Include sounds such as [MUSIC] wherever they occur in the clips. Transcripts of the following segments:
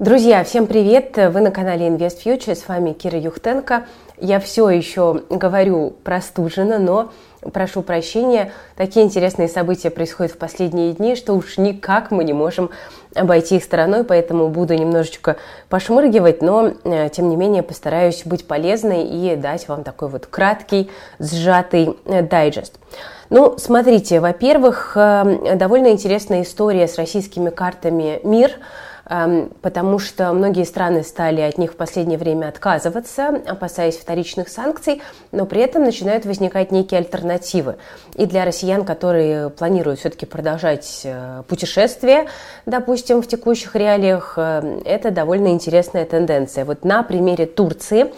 Друзья, всем привет! Вы на канале Invest Future, с вами Кира Юхтенко. Я все еще говорю простуженно, но прошу прощения, такие интересные события происходят в последние дни, что уж никак мы не можем обойти их стороной, поэтому буду немножечко пошмыргивать, но э, тем не менее постараюсь быть полезной и дать вам такой вот краткий, сжатый э, дайджест. Ну, смотрите, во-первых, э, довольно интересная история с российскими картами «Мир», потому что многие страны стали от них в последнее время отказываться, опасаясь вторичных санкций, но при этом начинают возникать некие альтернативы. И для россиян, которые планируют все-таки продолжать э, путешествие, допустим, в текущих реалиях, э, это довольно интересная тенденция. Вот на примере Турции.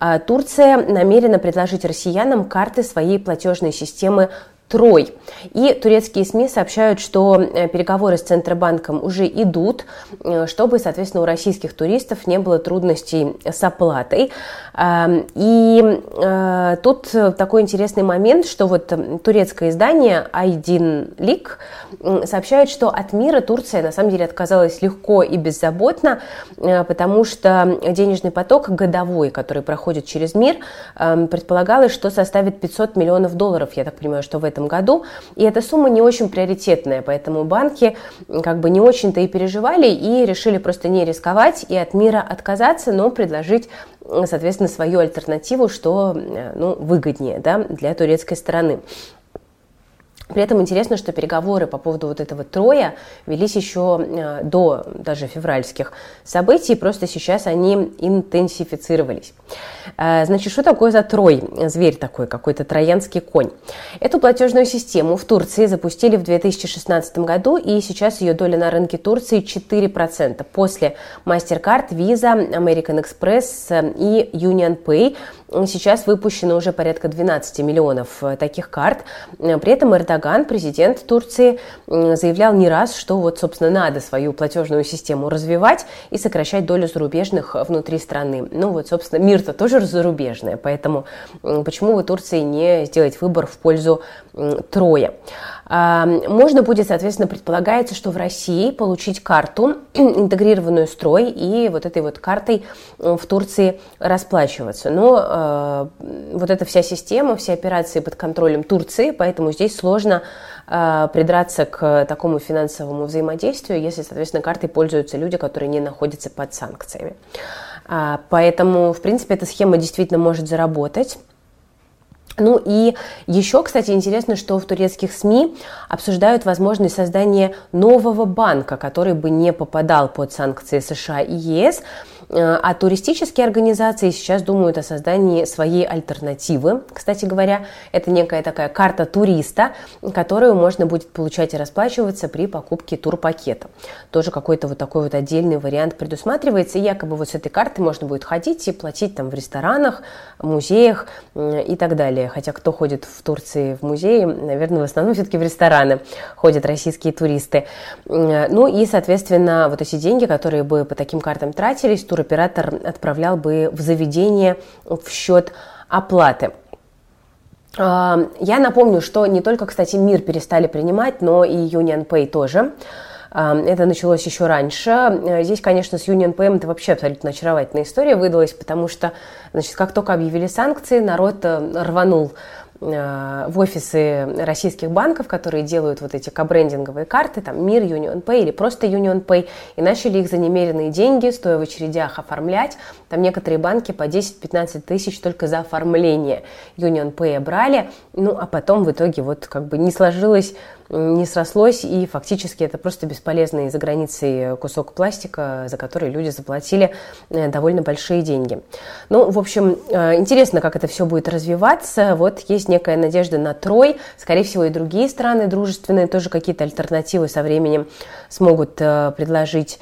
Э, Турция намерена предложить россиянам карты своей платежной системы Трой. И турецкие СМИ сообщают, что э, переговоры с Центробанком уже идут, э, чтобы, соответственно, у российских туристов не было трудностей с оплатой. Эм, и э, тут такой интересный момент, что вот турецкое издание Айдин Лик сообщает, что от мира Турция на самом деле отказалась легко и беззаботно, потому что денежный поток годовой, который проходит через мир, эм, предполагалось, что составит 500 миллионов долларов. Я так понимаю, что в этом году, и эта сумма не очень приоритетная, поэтому банки как бы не очень-то и переживали и решили просто не рисковать и от мира отказаться, но предложить соответственно, свою альтернативу, что ну, выгоднее да, для турецкой стороны. При этом интересно, что переговоры по поводу вот этого троя велись еще э, до даже февральских событий, просто сейчас они интенсифицировались. Э, значит, что такое за трой? Зверь такой, какой-то троянский конь. Эту платежную систему в Турции запустили в 2016 году, и сейчас ее доля на рынке Турции 4%. После MasterCard, Visa, American Express э, и Union Pay сейчас выпущено уже порядка 12 миллионов таких карт. При этом Эрдоган Эрдоган, президент Турции, заявлял не раз, что вот, собственно, надо свою платежную систему развивать и сокращать долю зарубежных внутри страны. Ну вот, собственно, мир-то тоже зарубежный, поэтому почему в Турции не сделать выбор в пользу Троя? Можно будет, соответственно, предполагается, что в России получить карту, [CLEARS THROAT] интегрированную строй, и вот этой вот картой в Турции расплачиваться. Но э, вот эта вся система, все операции под контролем Турции, поэтому здесь сложно э, придраться к такому финансовому взаимодействию, если, соответственно, картой пользуются люди, которые не находятся под санкциями. А, поэтому, в принципе, эта схема действительно может заработать. Ну и еще, кстати, интересно, что в турецких СМИ обсуждают возможность создания нового банка, который бы не попадал под санкции США и ЕС, а туристические организации сейчас думают о создании своей альтернативы. Кстати говоря, это некая такая карта туриста, которую можно будет получать и расплачиваться при покупке турпакета. Тоже какой-то вот такой вот отдельный вариант предусматривается. И якобы вот с этой карты можно будет ходить и платить там в ресторанах, музеях и так далее. Хотя кто ходит в Турции в музеи, наверное, в основном все-таки в рестораны ходят российские туристы. Ну и, соответственно, вот эти деньги, которые бы по таким картам тратились, тур туроператор отправлял бы в заведение в счет оплаты. А, я напомню, что не только, кстати, МИР перестали принимать, но и Union Pay тоже. А, это началось еще раньше. Здесь, конечно, с Union Pay это вообще абсолютно очаровательная история выдалась, потому что, значит, как только объявили санкции, народ э, рванул в офисы российских банков, которые делают вот эти кабрендинговые карты, там Мир, Union Pay или просто Union Pay, и начали их за немеренные деньги, стоя в очередях, оформлять. Там некоторые банки по 10-15 тысяч только за оформление Union Pay брали, ну а потом в итоге вот как бы не сложилось не срослось, и фактически это просто бесполезный за границей кусок пластика, за который люди заплатили э, довольно большие деньги. Ну, в общем, э, интересно, как это все будет развиваться. Вот есть некая надежда на Трой. Скорее всего, и другие страны дружественные тоже какие-то альтернативы со временем смогут э, предложить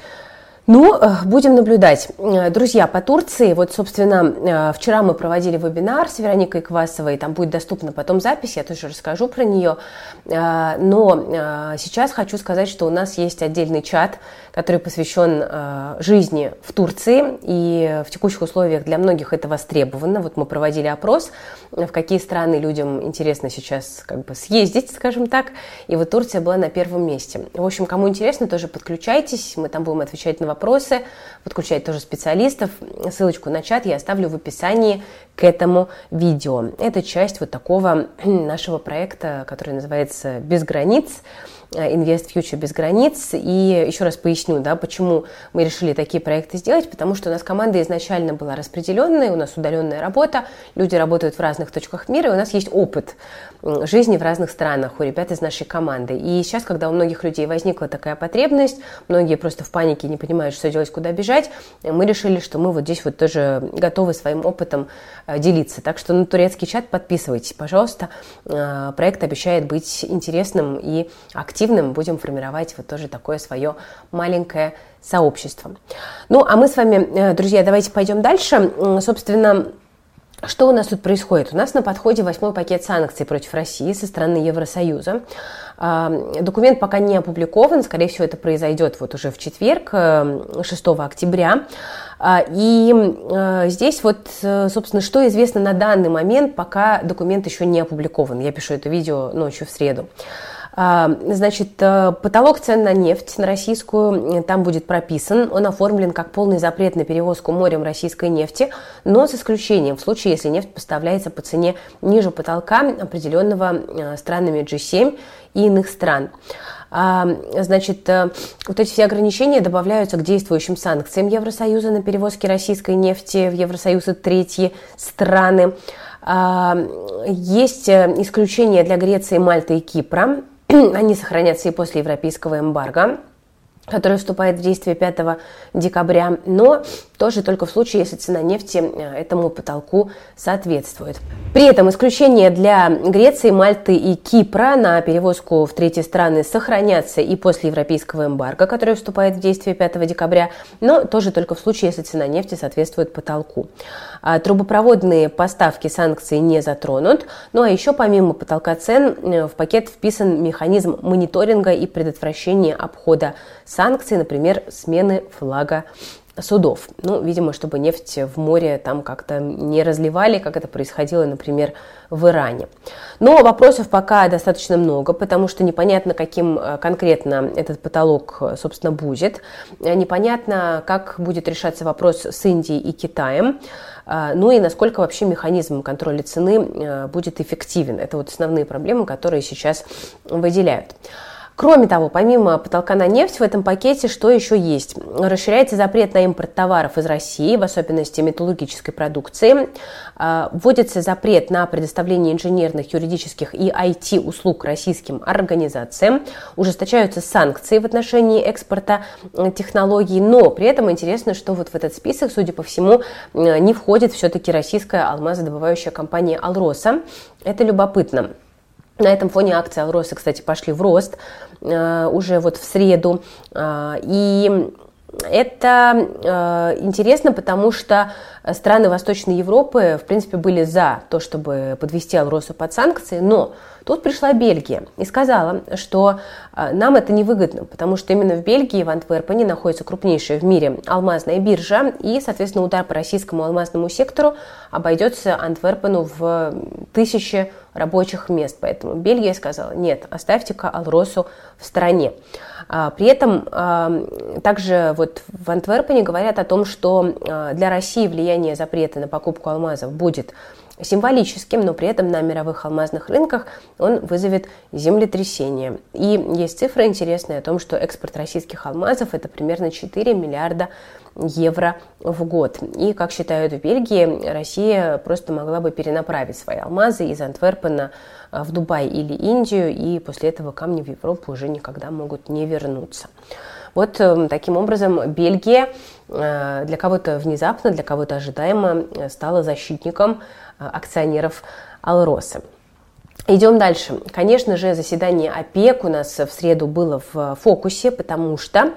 ну, э, будем наблюдать. Э, друзья, по Турции, вот, собственно, э, вчера мы проводили вебинар с Вероникой Квасовой, там будет доступна потом запись, я тоже расскажу про нее. Но сейчас хочу сказать, что у нас есть отдельный чат, который посвящен жизни в Турции, и в текущих условиях для многих это востребовано. Вот мы проводили опрос, в какие страны людям интересно сейчас как бы съездить, скажем так, и вот Турция была на первом месте. В общем, кому интересно, тоже подключайтесь, мы там будем отвечать на вопросы вопросы, подключать тоже специалистов. Ссылочку на чат я оставлю в описании к этому видео. Это часть вот такого [CLEARS THROAT] нашего проекта, который называется «Без границ». Invest Future без границ. И еще раз поясню, да, почему мы решили такие проекты сделать, потому что у нас команда изначально была распределенная, у нас удаленная работа, люди работают в разных точках мира, и у нас есть опыт жизни в разных странах у ребят из нашей команды. И сейчас, когда у многих людей возникла такая потребность, многие просто в панике не понимают, что делать, куда бежать, мы решили, что мы вот здесь вот тоже готовы своим опытом э, делиться. Так что на турецкий чат подписывайтесь, пожалуйста. Э, проект обещает быть интересным и активным активным, будем формировать вот тоже такое свое маленькое сообщество. Ну, а мы с вами, э, друзья, давайте пойдем дальше. Собственно, что у нас тут происходит? У нас на подходе восьмой пакет санкций против России со стороны Евросоюза. А, документ пока не опубликован, скорее всего, это произойдет вот уже в четверг, 6 э, октября. А, и э, здесь вот, собственно, что известно на данный момент, пока документ еще не опубликован. Я пишу это видео ночью в среду. А, значит, э, потолок цен на нефть на российскую э, там будет прописан. Он оформлен как полный запрет на перевозку морем российской нефти, но с исключением в случае, если нефть поставляется по цене ниже потолка, определенного э, странами G7 и иных стран. А, значит, вот эти все ограничения добавляются к действующим санкциям Евросоюза на перевозки российской нефти в Евросоюз и третьи страны. А, есть исключения для Греции, Мальты и Кипра. [CLEARS THROAT] Они сохранятся и после европейского эмбарго который вступает в действие 5 декабря, но тоже только в случае, если цена нефти э, этому потолку соответствует. При этом исключения для Греции, Мальты и Кипра на перевозку в третьи страны сохранятся и после европейского эмбарго, который вступает в действие 5 декабря, но тоже только в случае, если цена нефти соответствует потолку. А трубопроводные поставки санкций не затронут. Ну а еще помимо потолка цен э, в пакет вписан механизм мониторинга и предотвращения обхода санкций, например, смены флага судов. Ну, видимо, чтобы нефть в море там как-то не разливали, как это происходило, например, в Иране. Но вопросов пока достаточно много, потому что непонятно, каким э, конкретно этот потолок, э, собственно, будет. Непонятно, как будет решаться вопрос с Индией и Китаем. Ну и насколько вообще механизм контроля цены э, будет эффективен. Это вот основные проблемы, которые сейчас выделяют. Кроме того, помимо потолка на нефть, в этом пакете что еще есть? Расширяется запрет на импорт товаров из России, в особенности металлургической продукции. А, вводится запрет на предоставление инженерных, юридических и IT-услуг российским организациям. Ужесточаются санкции в отношении экспорта технологий. Но при этом интересно, что вот в этот список, судя по всему, не входит все-таки российская алмазодобывающая компания «Алроса». Это любопытно. На этом фоне акции Алроса, кстати, пошли в рост э, уже вот в среду. Э, и это э, интересно, потому что страны Восточной Европы, в принципе, были за то, чтобы подвести Алросу под санкции, но тут пришла Бельгия и сказала, что э, нам это невыгодно, потому что именно в Бельгии, в Антверпене, находится крупнейшая в мире алмазная биржа, и, соответственно, удар по российскому алмазному сектору обойдется Антверпену в тысячи рабочих мест. Поэтому Бельгия сказала, нет, оставьте-ка Алросу в стороне. А, при этом а, также вот в Антверпене говорят о том, что для России влияние запрета на покупку алмазов будет символическим, но при этом на мировых алмазных рынках он вызовет землетрясение. И есть цифры интересные о том, что экспорт российских алмазов это примерно 4 миллиарда евро в год. И, как считают в Бельгии, Россия просто могла бы перенаправить свои алмазы из Антверпена э, в Дубай или Индию, и после этого камни в Европу уже никогда могут не вернуться. Вот э, таким образом Бельгия э, для кого-то внезапно, для кого-то ожидаемо стала защитником акционеров Алроса. Идем дальше. Конечно же, заседание ОПЕК у нас в среду было в фокусе, потому что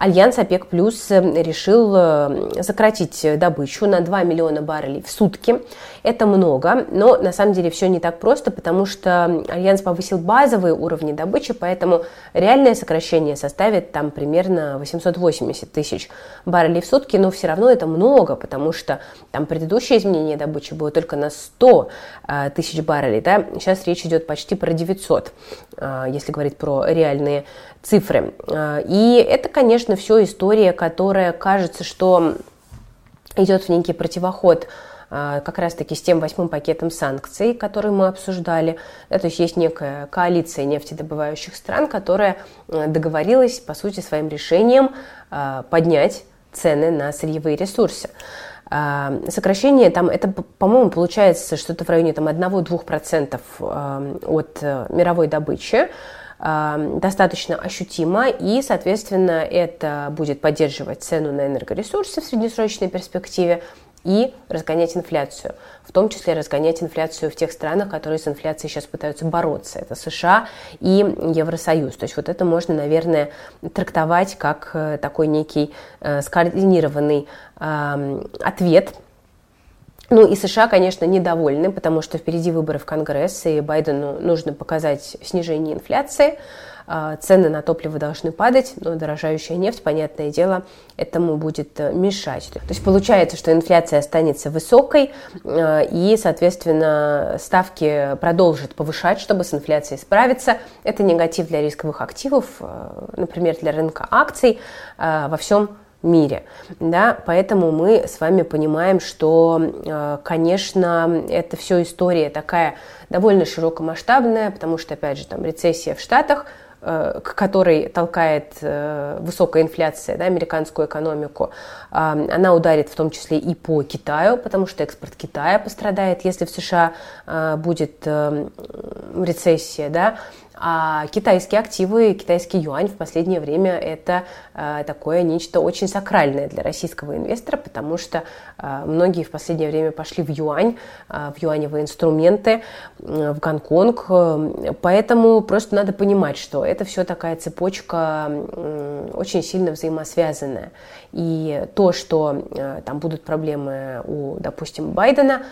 Альянс ОПЕК Плюс э, решил э, сократить добычу на 2 миллиона баррелей в сутки. Это много, но на самом деле все не так просто, потому что Альянс повысил базовые уровни добычи, поэтому реальное сокращение составит там примерно 880 тысяч баррелей в сутки, но все равно это много, потому что там предыдущее изменение добычи было только на 100 э, тысяч баррелей, да? сейчас речь идет почти про 900, если говорить про реальные цифры. И это, конечно, конечно, все история, которая кажется, что идет в некий противоход а, как раз-таки с тем восьмым пакетом санкций, который мы обсуждали. Да, то есть есть некая коалиция нефтедобывающих стран, которая э, договорилась, по сути, своим решением а, поднять цены на сырьевые ресурсы. А, сокращение там, это, по-моему, получается что-то в районе там, 1-2% от э, мировой добычи достаточно ощутимо, и, соответственно, это будет поддерживать цену на энергоресурсы в среднесрочной перспективе, и разгонять инфляцию, в том числе разгонять инфляцию в тех странах, которые с инфляцией сейчас пытаются бороться. Это США и Евросоюз. То есть вот это можно, наверное, трактовать как э, такой некий э, скоординированный э, ответ ну и США, конечно, недовольны, потому что впереди выборы в Конгресс, и Байдену нужно показать снижение инфляции. А, цены на топливо должны падать, но дорожающая нефть, понятное дело, этому будет э, мешать. То есть получается, что инфляция останется высокой, э, и, соответственно, ставки продолжат повышать, чтобы с инфляцией справиться. Это негатив для рисковых активов, э, например, для рынка акций во всем мире. Да? Поэтому мы с вами понимаем, что, конечно, это все история такая довольно широкомасштабная, потому что, опять же, там рецессия в Штатах – Э, к которой толкает э, высокая инфляция да, американскую экономику, она ударит в том числе и по Китаю, потому что экспорт Китая пострадает, если в США э, будет рецессия. Да, а китайские активы, китайский юань в последнее время это э, такое нечто очень сакральное для российского инвестора, потому что э, многие в последнее время пошли в юань, э, в юаневые инструменты, в Гонконг. Поэтому просто надо понимать, что это все такая цепочка очень сильно взаимосвязанная. И то, что там будут проблемы у, допустим, Байдена,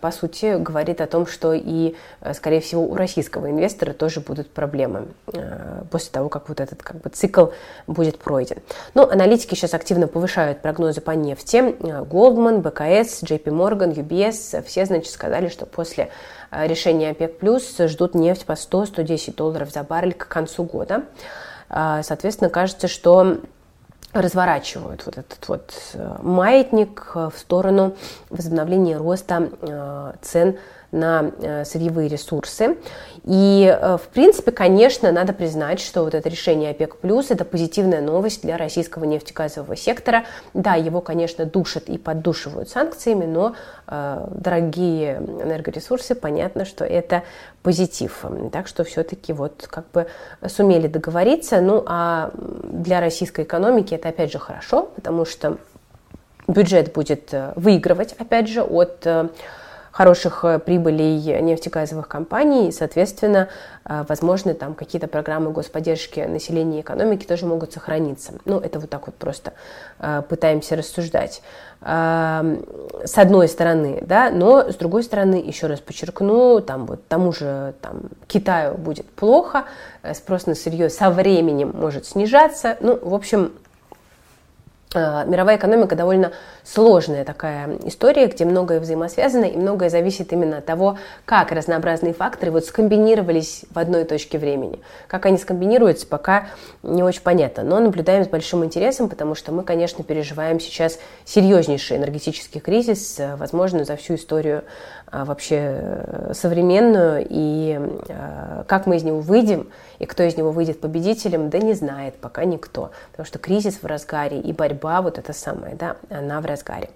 по сути, говорит о том, что и, скорее всего, у российского инвестора тоже будут будут проблемы э, после того, как вот этот как бы, цикл будет пройден. Ну, аналитики сейчас активно повышают прогнозы по нефти. Э, Goldman, БКС, JP Morgan, UBS, все, значит, сказали, что после э, решения ОПЕК+, ждут нефть по 100-110 долларов за баррель к концу года. Соответственно, кажется, что разворачивают вот этот вот маятник в сторону возобновления роста цен на э, сырьевые ресурсы. И, э, в принципе, конечно, надо признать, что вот это решение ОПЕК+, это позитивная новость для российского нефтегазового сектора. Да, его, конечно, душат и поддушивают санкциями, но э, дорогие энергоресурсы, понятно, что это позитив. Так что все-таки вот как бы сумели договориться. Ну, а для российской экономики это, опять же, хорошо, потому что бюджет будет выигрывать, опять же, от хороших э, прибылей нефтегазовых компаний, и, соответственно, э, возможно, там какие-то программы господдержки населения и экономики тоже могут сохраниться. Ну, это вот так вот просто э, пытаемся рассуждать. Эм, с одной стороны, да, но с другой стороны, еще раз подчеркну, там вот тому же там, Китаю будет плохо, спрос на сырье со временем может снижаться. Ну, в общем, мировая экономика довольно сложная такая история, где многое взаимосвязано и многое зависит именно от того, как разнообразные факторы вот скомбинировались в одной точке времени. Как они скомбинируются, пока не очень понятно. Но наблюдаем с большим интересом, потому что мы, конечно, переживаем сейчас серьезнейший энергетический кризис, э, возможно, за всю историю э, вообще современную. И как мы из него выйдем, и кто из него выйдет победителем, да не знает пока никто. Потому что кризис в разгаре и борьба вот это самое, да, она в разгаре.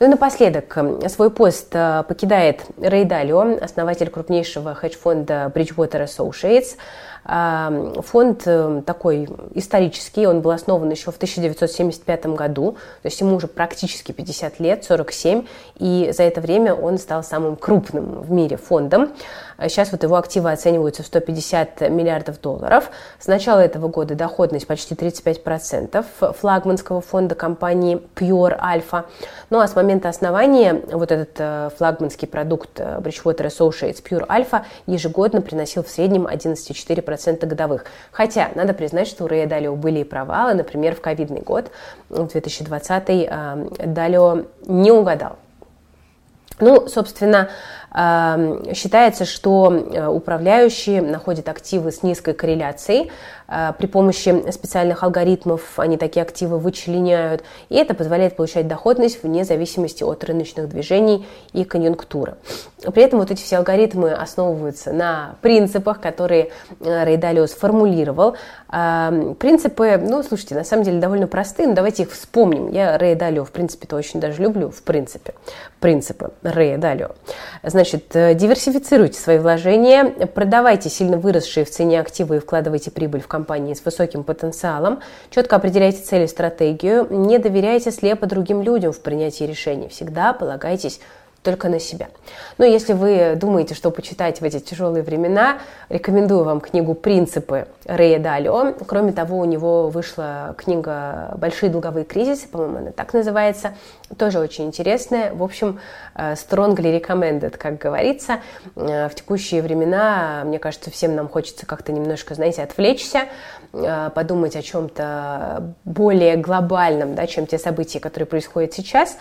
Ну и напоследок, свой пост э, покидает Рэй Далио, основатель крупнейшего хедж-фонда Bridgewater Associates. Фонд э, такой исторический, он был основан еще в 1975 году, то есть ему уже практически 50 лет, 47, и за это время он стал самым крупным в мире фондом. Сейчас вот его активы оцениваются в 150 миллиардов долларов. С начала этого года доходность почти 35% флагманского фонда компании Pure Alpha. Ну а с момента основания вот этот э, флагманский продукт э, Bridgewater Associates Pure Alpha ежегодно приносил в среднем 11,4% годовых. Хотя, надо признать, что у Рэя Далио были и провалы. Например, в ковидный год, в 2020 Далио не угадал. Ну, собственно, Считается, что э, управляющие находят активы с низкой корреляцией. Э, при помощи специальных алгоритмов они такие активы вычленяют, и это позволяет получать доходность вне зависимости от рыночных движений и конъюнктуры. При этом вот эти все алгоритмы основываются на принципах, которые э, Далио сформулировал. Принципы, ну, слушайте, на самом деле довольно простые, но давайте их вспомним. Я Далио, в принципе-то, очень даже люблю, в принципе. Принципы Далио. Значит, э, диверсифицируйте свои вложения, продавайте сильно выросшие в цене активы и вкладывайте прибыль в компании с высоким потенциалом, четко определяйте цели и стратегию, не доверяйте слепо другим людям в принятии решений, всегда полагайтесь только на себя. Но если вы думаете, что почитать в эти тяжелые времена, рекомендую вам книгу «Принципы» Рэя Далио. Кроме того, у него вышла книга «Большие долговые кризисы», по-моему, она так называется, тоже очень интересная. В общем, э, strongly recommended, как говорится. Э, в текущие времена, мне кажется, всем нам хочется как-то немножко, знаете, отвлечься, э, подумать о чем-то более глобальном, да, чем те события, которые происходят сейчас,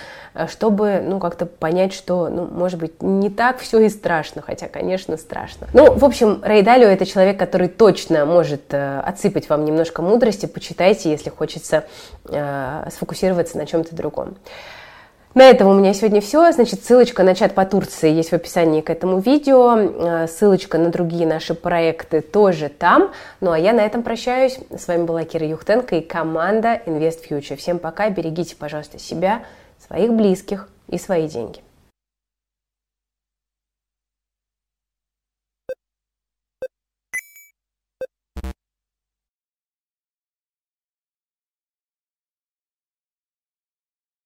чтобы, ну, как-то понять, что что, ну, может быть, не так все и страшно, хотя, конечно, страшно. Ну, в общем, Рэй Далио – это человек, который точно может э, отсыпать вам немножко мудрости, почитайте, если хочется э, сфокусироваться на чем-то другом. На этом у меня сегодня все. Значит, ссылочка на чат по Турции есть в описании к этому видео. Э, ссылочка на другие наши проекты тоже там. Ну а я на этом прощаюсь. С вами была Кира Юхтенко и команда Invest Future. Всем пока. Берегите, пожалуйста, себя, своих близких и свои деньги.